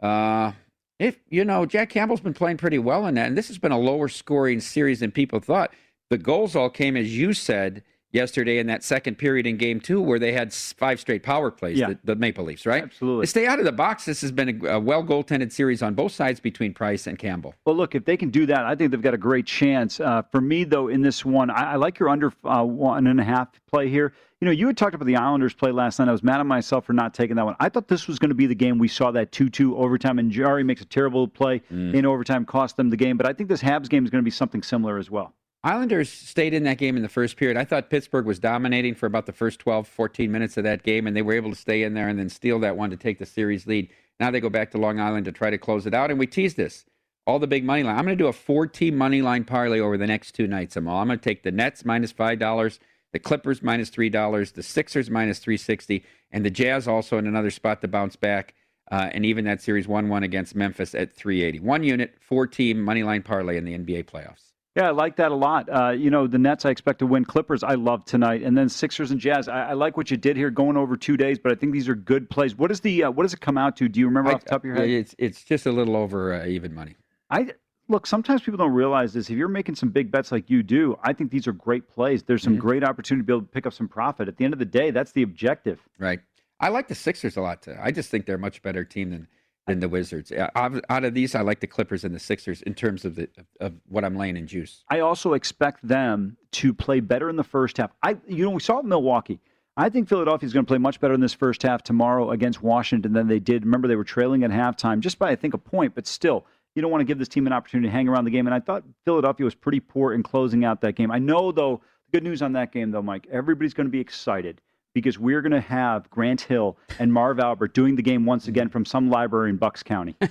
Uh, if you know Jack Campbell's been playing pretty well in that, and this has been a lower scoring series than people thought. The goals all came, as you said yesterday, in that second period in Game Two, where they had five straight power plays. Yeah. The, the Maple Leafs, right? Absolutely. They stay out of the box. This has been a, a well goaltended series on both sides between Price and Campbell. Well, look, if they can do that, I think they've got a great chance. Uh, for me, though, in this one, I, I like your under uh, one and a half play here. You know, you had talked about the Islanders play last night. I was mad at myself for not taking that one. I thought this was going to be the game we saw that 2 2 overtime, and Jarry makes a terrible play in overtime, cost them the game. But I think this Habs game is going to be something similar as well. Islanders stayed in that game in the first period. I thought Pittsburgh was dominating for about the first 12, 14 minutes of that game, and they were able to stay in there and then steal that one to take the series lead. Now they go back to Long Island to try to close it out, and we tease this. All the big money line. I'm going to do a four team money line parlay over the next two nights. Amal. I'm going to take the Nets minus $5, the Clippers minus $3, the Sixers minus 360 and the Jazz also in another spot to bounce back. Uh, and even that series 1 1 against Memphis at 380. One unit, four team money line parlay in the NBA playoffs. Yeah, I like that a lot. Uh, you know, the Nets I expect to win. Clippers I love tonight, and then Sixers and Jazz. I, I like what you did here, going over two days. But I think these are good plays. What is the uh, what does it come out to? Do you remember off the top of your head? It's it's just a little over uh, even money. I look. Sometimes people don't realize this. If you're making some big bets like you do, I think these are great plays. There's some great opportunity to be able to pick up some profit. At the end of the day, that's the objective. Right. I like the Sixers a lot. Too. I just think they're a much better team than than the Wizards. Out of these, I like the Clippers and the Sixers in terms of the of what I'm laying in juice. I also expect them to play better in the first half. I, you know, we saw Milwaukee. I think Philadelphia is going to play much better in this first half tomorrow against Washington than they did. Remember, they were trailing at halftime just by I think a point, but still, you don't want to give this team an opportunity to hang around the game. And I thought Philadelphia was pretty poor in closing out that game. I know, though, good news on that game, though, Mike, everybody's going to be excited because we're going to have Grant Hill and Marv Albert doing the game once again from some library in Bucks County.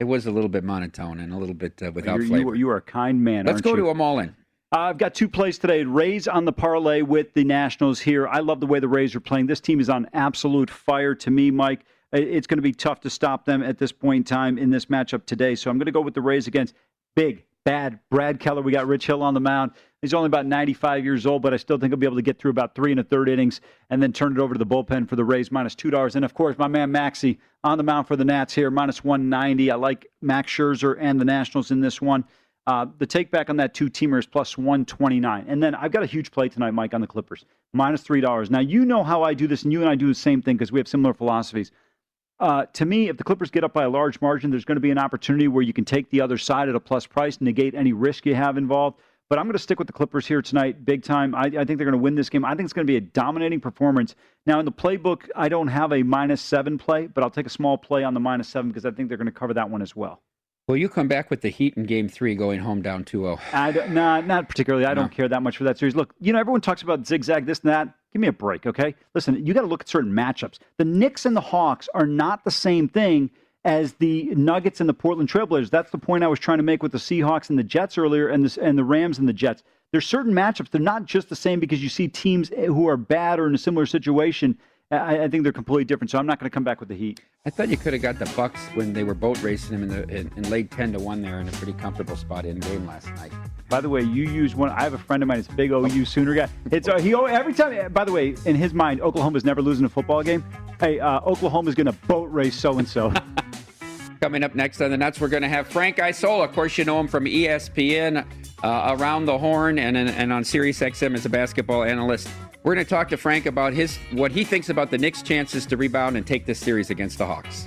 It was a little bit monotone and a little bit uh, without You're- flavor. You, are- you are a kind man. Let's go you? to them all in. I've got two plays today. Rays on the parlay with the Nationals here. I love the way the Rays are playing. This team is on absolute fire to me, Mike. It's going to be tough to stop them at this point in time in this matchup today. So I'm going to go with the Rays against big bad. Brad Keller, we got Rich Hill on the mound. He's only about 95 years old, but I still think he'll be able to get through about three and a third innings and then turn it over to the bullpen for the Rays minus two dollars. And of course, my man Maxie on the mound for the Nats here minus 190. I like Max Scherzer and the Nationals in this one. Uh, the take back on that two teamer is plus 129. And then I've got a huge play tonight, Mike, on the Clippers, minus $3. Now, you know how I do this, and you and I do the same thing because we have similar philosophies. Uh, to me, if the Clippers get up by a large margin, there's going to be an opportunity where you can take the other side at a plus price, negate any risk you have involved. But I'm going to stick with the Clippers here tonight, big time. I, I think they're going to win this game. I think it's going to be a dominating performance. Now, in the playbook, I don't have a minus seven play, but I'll take a small play on the minus seven because I think they're going to cover that one as well. Will you come back with the Heat in Game Three, going home down 2-0? I don't, nah, not particularly. I No. don't care that much for that series. Look, you know, everyone talks about zigzag, this and that. Give me a break, okay? Listen, you got to look at certain matchups. The Knicks and the Hawks are not the same thing as the Nuggets and the Portland Trailblazers. That's the point I was trying to make with the Seahawks and the Jets earlier, and the and the Rams and the Jets. There's certain matchups. They're not just the same because you see teams who are bad or in a similar situation. I, I think they're completely different. So I'm not going to come back with the Heat. I thought you could have got the Bucks when they were boat racing him in the in, and laid ten to one there in a pretty comfortable spot in game last night. By the way, you use one. I have a friend of mine. It's a big OU Sooner guy. It's uh, he every time. By the way, in his mind, Oklahoma's never losing a football game. Hey, uh, Oklahoma's going to boat race so and so. Coming up next on the Nuts, we're going to have Frank Isola. Of course, you know him from ESPN, uh, Around the Horn, and, and on Sirius XM as a basketball analyst. We're going to talk to Frank about his what he thinks about the Knicks' chances to rebound and take this series against the Hawks.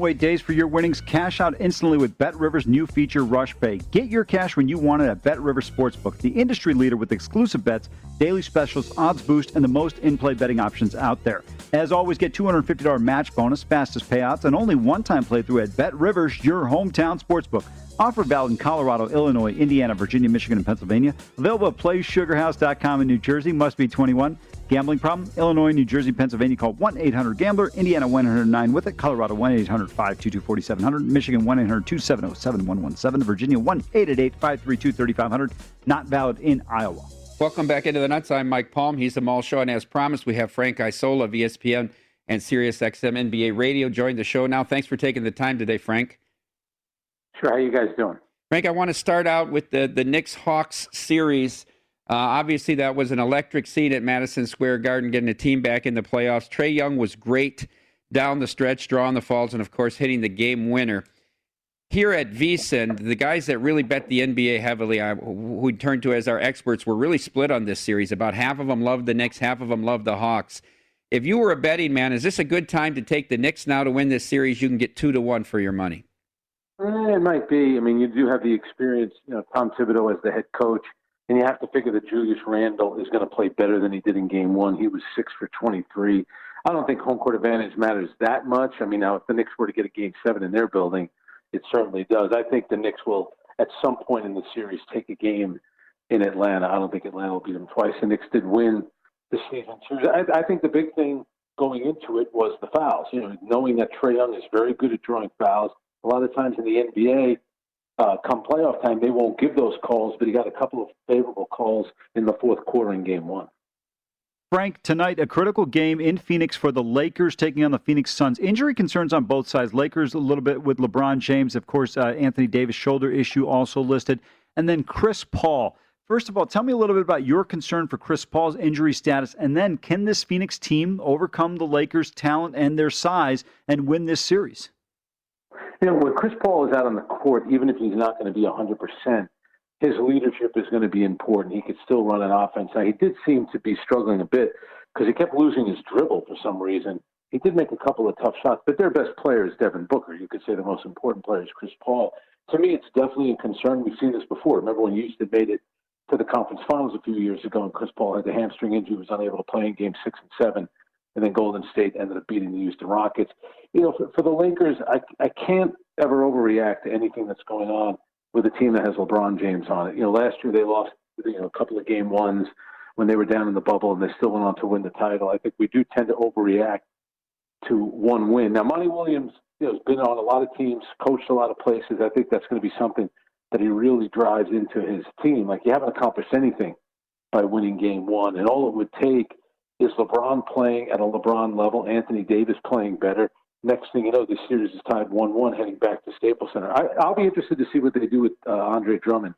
Wait days for your winnings. Cash out instantly with Bet Rivers' new feature, Rush Pay. Get your cash when you want it at Bet Rivers Sportsbook, the industry leader with exclusive bets, daily specials, odds boost, and the most in-play betting options out there. As always, get $250 match bonus, fastest payouts, and only one-time playthrough at Bet Rivers, your hometown sportsbook. Offer valid in Colorado, Illinois, Indiana, Virginia, Michigan, and Pennsylvania. Available at PlaySugarHouse.com in New Jersey. Must be 21. Gambling problem? Illinois, New Jersey, Pennsylvania. Call 1 800 Gambler. Indiana 109 with it. Colorado 1 800 522 4700. Michigan 1 800 270 7117. Virginia 1 888 532 3500. Not valid in Iowa. Welcome back into the Nuts. I'm Mike Palm. He's the Mall Show. And as promised, we have Frank Isola of ESPN and SiriusXM NBA Radio joined the show now. Thanks for taking the time today, Frank. Sure. How you guys doing? Frank, I want to start out with the, the Knicks Hawks series. Uh, obviously, that was an electric scene at Madison Square Garden, getting the team back in the playoffs. Trae Young was great down the stretch, drawing the falls, and of course, hitting the game winner. Here at VSiN, the guys that really bet the NBA heavily, who we turned to as our experts, were really split on this series. About half of them loved the Knicks, half of them loved the Hawks. If you were a betting man, is this a good time to take the Knicks now to win this series? You can get two to one for your money. Eh, it might be. I mean, you do have the experience, you know, Tom Thibodeau as the head coach. And you have to figure that Julius Randle is going to play better than he did in game one. He was six for 23. I don't think home court advantage matters that much. I mean, now if the Knicks were to get a game seven in their building, it certainly does. I think the Knicks will, at some point in the series, take a game in Atlanta. I don't think Atlanta will beat them twice. The Knicks did win the season series. I, I think the big thing going into it was the fouls. You know, knowing that Trae Young is very good at drawing fouls. A lot of times in the NBA, uh, come playoff time, they won't give those calls, but he got a couple of favorable calls in the fourth quarter in game one. Frank, tonight, a critical game in Phoenix for the Lakers taking on the Phoenix Suns. Injury concerns on both sides. Lakers a little bit with LeBron James. Of course, uh, Anthony Davis shoulder issue also listed. And then Chris Paul. First of all, tell me a little bit about your concern for Chris Paul's injury status. And then, can this Phoenix team overcome the Lakers' talent and their size and win this series? You know, when Chris Paul is out on the court, even if he's not going to be 100%, his leadership is going to be important. He could still run an offense. Now, he did seem to be struggling a bit because he kept losing his dribble for some reason. He did make a couple of tough shots, but their best player is Devin Booker. You could say the most important player is Chris Paul. To me, it's definitely a concern. We've seen this before. Remember when Houston made it to the conference finals a few years ago and Chris Paul had the hamstring injury, was unable to play in game six and seven and then Golden State ended up beating the Houston Rockets. You know, for, for the Lakers, I I can't ever overreact to anything that's going on with a team that has LeBron James on it. You know, last year they lost you know a couple of game ones when they were down in the bubble, and they still went on to win the title. I think we do tend to overreact to one win. Now, Monty Williams, you know, has been on a lot of teams, coached a lot of places. I think that's going to be something that he really drives into his team. Like you haven't accomplished anything by winning game one, and all it would take is LeBron playing at a LeBron level? Anthony Davis playing better? Next thing you know, this series is tied 1 1 heading back to Staples Center. I, will be interested to see what they do with uh, Andre Drummond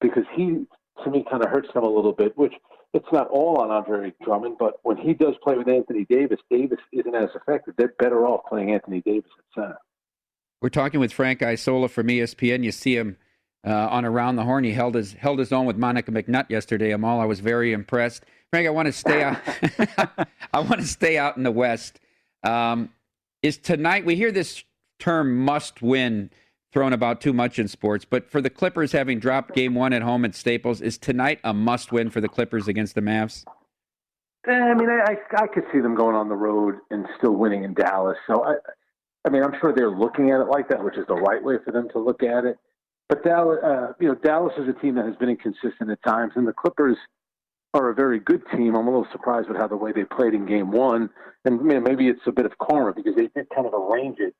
because he, to me, kind of hurts them a little bit, which it's not all on Andre Drummond, but when he does play with Anthony Davis, Davis isn't as effective. They're better off playing Anthony Davis at center. We're talking with Frank Isola from ESPN. You see him uh, on Around the Horn. He held his held his own with Monica McNutt yesterday. Amal, I was very impressed. Frank, I want to stay out. I want to stay out in the West. Um, is tonight? We hear this term "must win" thrown about too much in sports, but for the Clippers having dropped Game One at home at Staples, is tonight a must-win for the Clippers against the Mavs? Eh, I mean, I, I could see them going on the road and still winning in Dallas. So I, I mean, I'm sure they're looking at it like that, which is the right way for them to look at it. But Dallas, uh, you know, Dallas is a team that has been inconsistent at times, and the Clippers are a very good team. I'm a little surprised with how the way they played in Game One, and maybe it's a bit of karma because they did kind of arrange it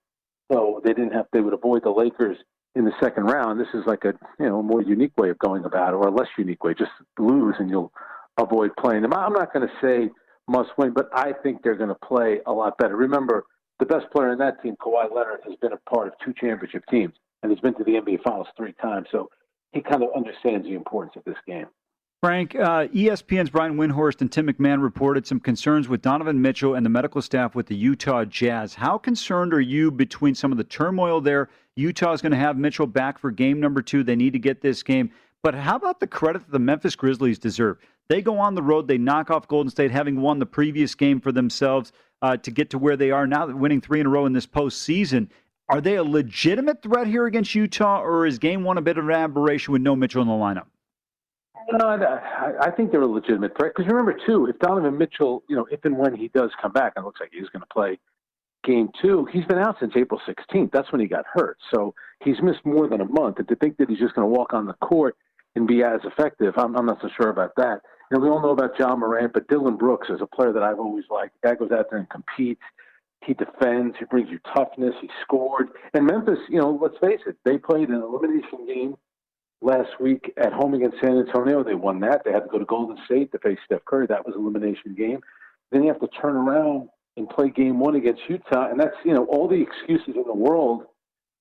so they didn't have they would avoid the Lakers in the second round. This is like a you know more unique way of going about it, or a less unique way. Just lose and you'll avoid playing them. I'm not going to say must win, but I think they're going to play a lot better. Remember, the best player in that team, Kawhi Leonard, has been a part of two championship teams and has been to the NBA Finals three times. So he kind of understands the importance of this game. Frank, uh, ESPN's Brian Windhorst and Tim McMahon reported some concerns with Donovan Mitchell and the medical staff with the Utah Jazz. How concerned are you between some of the turmoil there? Utah is going to have Mitchell back for game number two. They need to get this game. But how about the credit that the Memphis Grizzlies deserve? They go on the road, they knock off Golden State, having won the previous game for themselves uh, to get to where they are now, winning three in a row in this postseason. Are they a legitimate threat here against Utah, or is game one a bit of an aberration with no Mitchell in the lineup? No, I, I think they're a legitimate threat because remember too, if Donovan Mitchell, you know, if and when he does come back, and it looks like he's going to play game two, he's been out since April 16th. That's when he got hurt, so he's missed more than a month. And to think that he's just going to walk on the court and be as effective, I'm, I'm not so sure about that. And we all know about Ja Morant, but Dillon Brooks is a player that I've always liked. Guy goes out there and competes. He defends. He brings you toughness. He scored. And Memphis, you know, let's face it, they played an elimination game last week at home against San Antonio. They won that. They had to go to Golden State to face Steph Curry. That was an elimination game. Then you have to turn around and play game one against Utah. And that's, you know, all the excuses in the world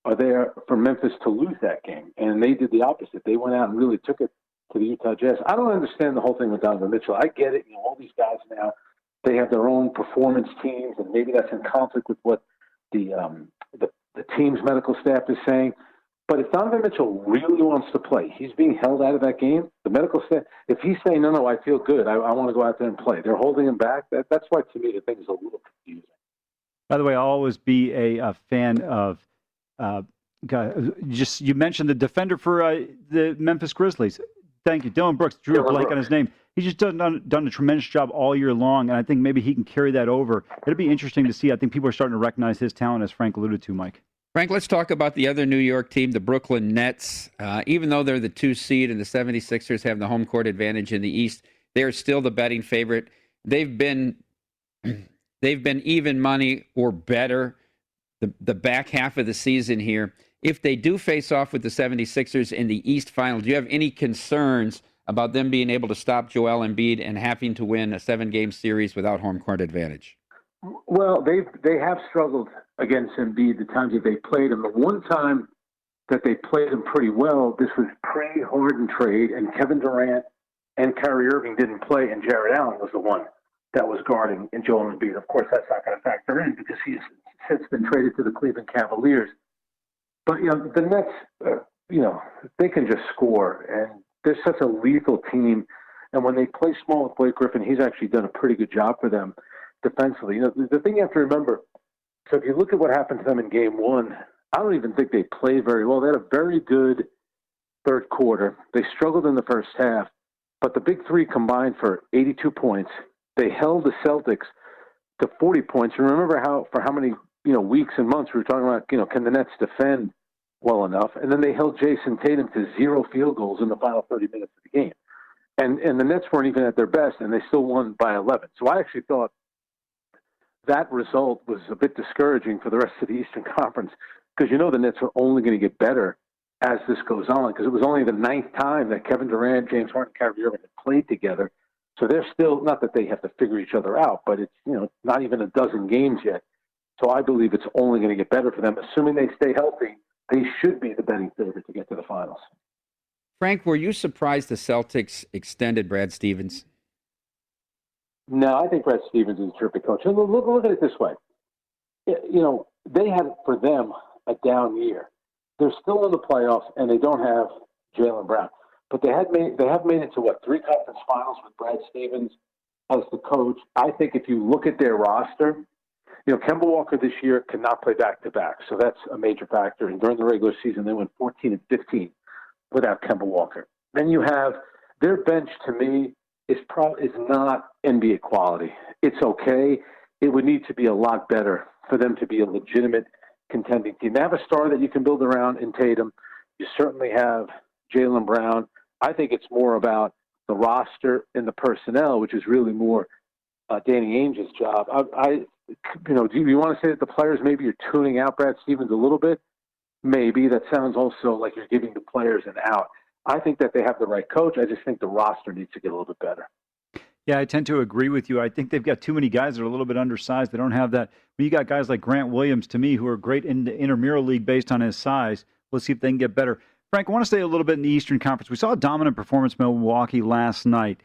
are there for Memphis to lose that game. And they did the opposite. They went out and really took it to the Utah Jazz. I don't understand the whole thing with Donovan Mitchell. I get it. You know, all these guys now, they have their own performance teams, and maybe that's in conflict with what the um, the, the team's medical staff is saying. But if Donovan Mitchell really wants to play, he's being held out of that game. The medical staff, if he's saying, no, no, I feel good, I, I want to go out there and play, they're holding him back. That, that's why, to me, the thing is a little confusing. By the way, I'll always be a, a fan of. Uh, just you mentioned the defender for uh, the Memphis Grizzlies. Thank you, Dillon Brooks. Drew a blank on his name. He's just done, done, done a tremendous job all year long, and I think maybe he can carry that over. It'll be interesting to see. I think people are starting to recognize his talent, as Frank alluded to, Mike. Frank, let's talk about the other New York team, the Brooklyn Nets. Uh, even though they're the two seed and the 76ers have the home court advantage in the East, they are still the betting favorite. They've been they've been even money or better the, the back half of the season here if they do face off with the 76ers in the East Final, do you have any concerns about them being able to stop Joel Embiid and having to win a seven game series without home court advantage? Well, they they have struggled against Embiid the times that they played him. The one time that they played him pretty well, this was pre Harden trade, and Kevin Durant and Kyrie Irving didn't play, and Jarrett Allen was the one that was guarding and Joel Embiid. Of course, that's not going to factor in because he's since been traded to the Cleveland Cavaliers. But you know, the Nets, uh, you know, they can just score, and they're such a lethal team. And when they play small with Blake Griffin, he's actually done a pretty good job for them defensively. You know, the, thing you have to remember. So if you look at what happened to them in Game One, I don't even think they played very well. They had a very good third quarter. They struggled in the first half, but the big three combined for 82 points. They held the Celtics to 40 points. And remember how for how many you know weeks and months we were talking about you know can the Nets defend well enough, and then they held Jayson Tatum to zero field goals in the final 30 minutes of the game, and and the Nets weren't even at their best, and they still won by 11. So I actually thought that result was a bit discouraging for the rest of the Eastern Conference because you know the Nets are only going to get better as this goes on because it was only the ninth time that Kevin Durant, James Harden, Kyrie Irving had played together. So they're still not that they have to figure each other out, but it's you know not even a dozen games yet. So I believe it's only going to get better for them, assuming they stay healthy. They should be the betting favorite to get to the finals. Frank, were you surprised the Celtics extended Brad Stevens? No, I think Brad Stevens is a terrific coach. Look, look, look at it this way. You know, they had for them a down year. They're still in the playoffs, and they don't have Jaylen Brown, but they had made they have made it to what three conference finals with Brad Stevens as the coach. I think if you look at their roster, you know, Kemba Walker this year cannot play back to back, so that's a major factor. And during the regular season, they went 14 and 15 without Kemba Walker. Then you have their bench. To me, is pro is not NBA quality. It's okay. It would need to be a lot better for them to be a legitimate contending team. They have a star that you can build around in Tatum. You certainly have Jaylen Brown. I think it's more about the roster and the personnel, which is really more uh, Danny Ainge's job. I, I you know, do you want to say that the players maybe you're tuning out Brad Stevens a little bit? Maybe that sounds also like you're giving the players an out. I think that they have the right coach. I just think the roster needs to get a little bit better. Yeah, I tend to agree with you. I think they've got too many guys that are a little bit undersized. They don't have that. When you got guys like Grant Williams, to me, who are great in the intramural league based on his size. Let's see if they can get better. Frank, I want to stay a little bit in the Eastern Conference. We saw a dominant performance Milwaukee last night.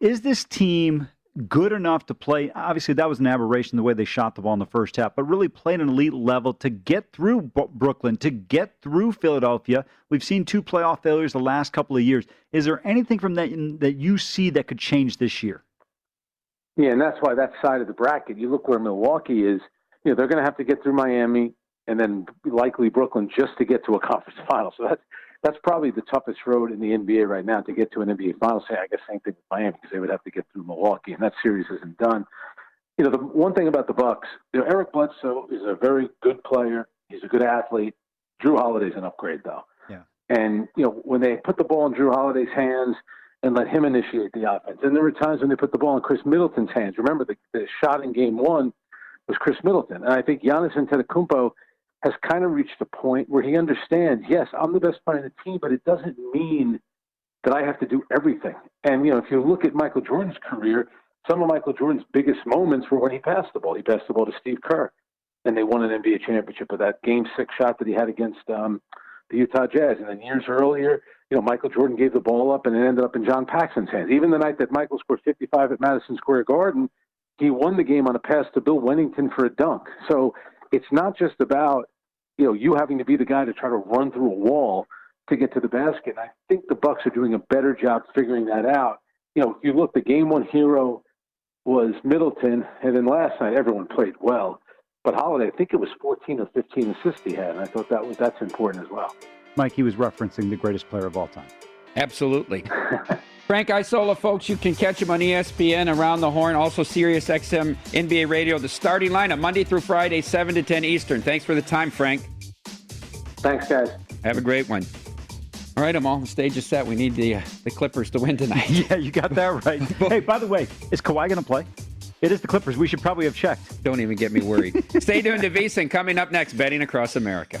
Is this team good enough to play? Obviously, that was an aberration the way they shot the ball in the first half, but really played an elite level to get through Brooklyn, to get through Philadelphia. We've seen two playoff failures the last couple of years. Is there anything from that that you see that could change this year? Yeah, and that's why that side of the bracket, you look where Milwaukee is, you know, they're going to have to get through Miami and then likely Brooklyn just to get to a conference final. So that's that's probably the toughest road in the NBA right now to get to an NBA final. Say, I guess same thing with Miami because they would have to get through Milwaukee, and that series isn't done. You know, the one thing about the Bucks, you know, Eric Bledsoe is a very good player. He's a good athlete. Jrue Holiday's an upgrade, though. Yeah. And you know, when they put the ball in Jrue Holiday's hands and let him initiate the offense, and there were times when they put the ball in Khris Middleton's hands. Remember, the, the shot in Game One was Khris Middleton, and I think Giannis Antetokounmpo has kind of reached a point where he understands, yes, I'm the best player in the team, but it doesn't mean that I have to do everything. And, you know, if you look at Michael Jordan's career, some of Michael Jordan's biggest moments were when he passed the ball. He passed the ball to Steve Kerr, and they won an NBA championship with that game six shot that he had against um, the Utah Jazz. And then years earlier, you know, Michael Jordan gave the ball up and it ended up in John Paxson's hands. Even the night that Michael scored 55 at Madison Square Garden, he won the game on a pass to Bill Wennington for a dunk. So it's not just about you know, you having to be the guy to try to run through a wall to get to the basket. And I think the Bucks are doing a better job figuring that out. You know, if you look, the game one hero was Middleton, and then last night everyone played well. But Holiday, I think it was 14 or 15 assists he had, and I thought that was that's important as well. Mike, he was referencing the greatest player of all time. Absolutely. Frank Isola, folks, you can catch him on ESPN, Around the Horn, also Sirius XM NBA Radio. The starting lineup Monday through Friday, 7 to 10 Eastern. Thanks for the time, Frank. Thanks, guys. Have a great one. All right, I'm all the stage is set. We need the uh, the Clippers to win tonight. yeah, you got that right. hey, by the way, is Kawhi going to play? It is the Clippers. We should probably have checked. Don't even get me worried. Stay tuned to VSiN. Coming up next, betting across America.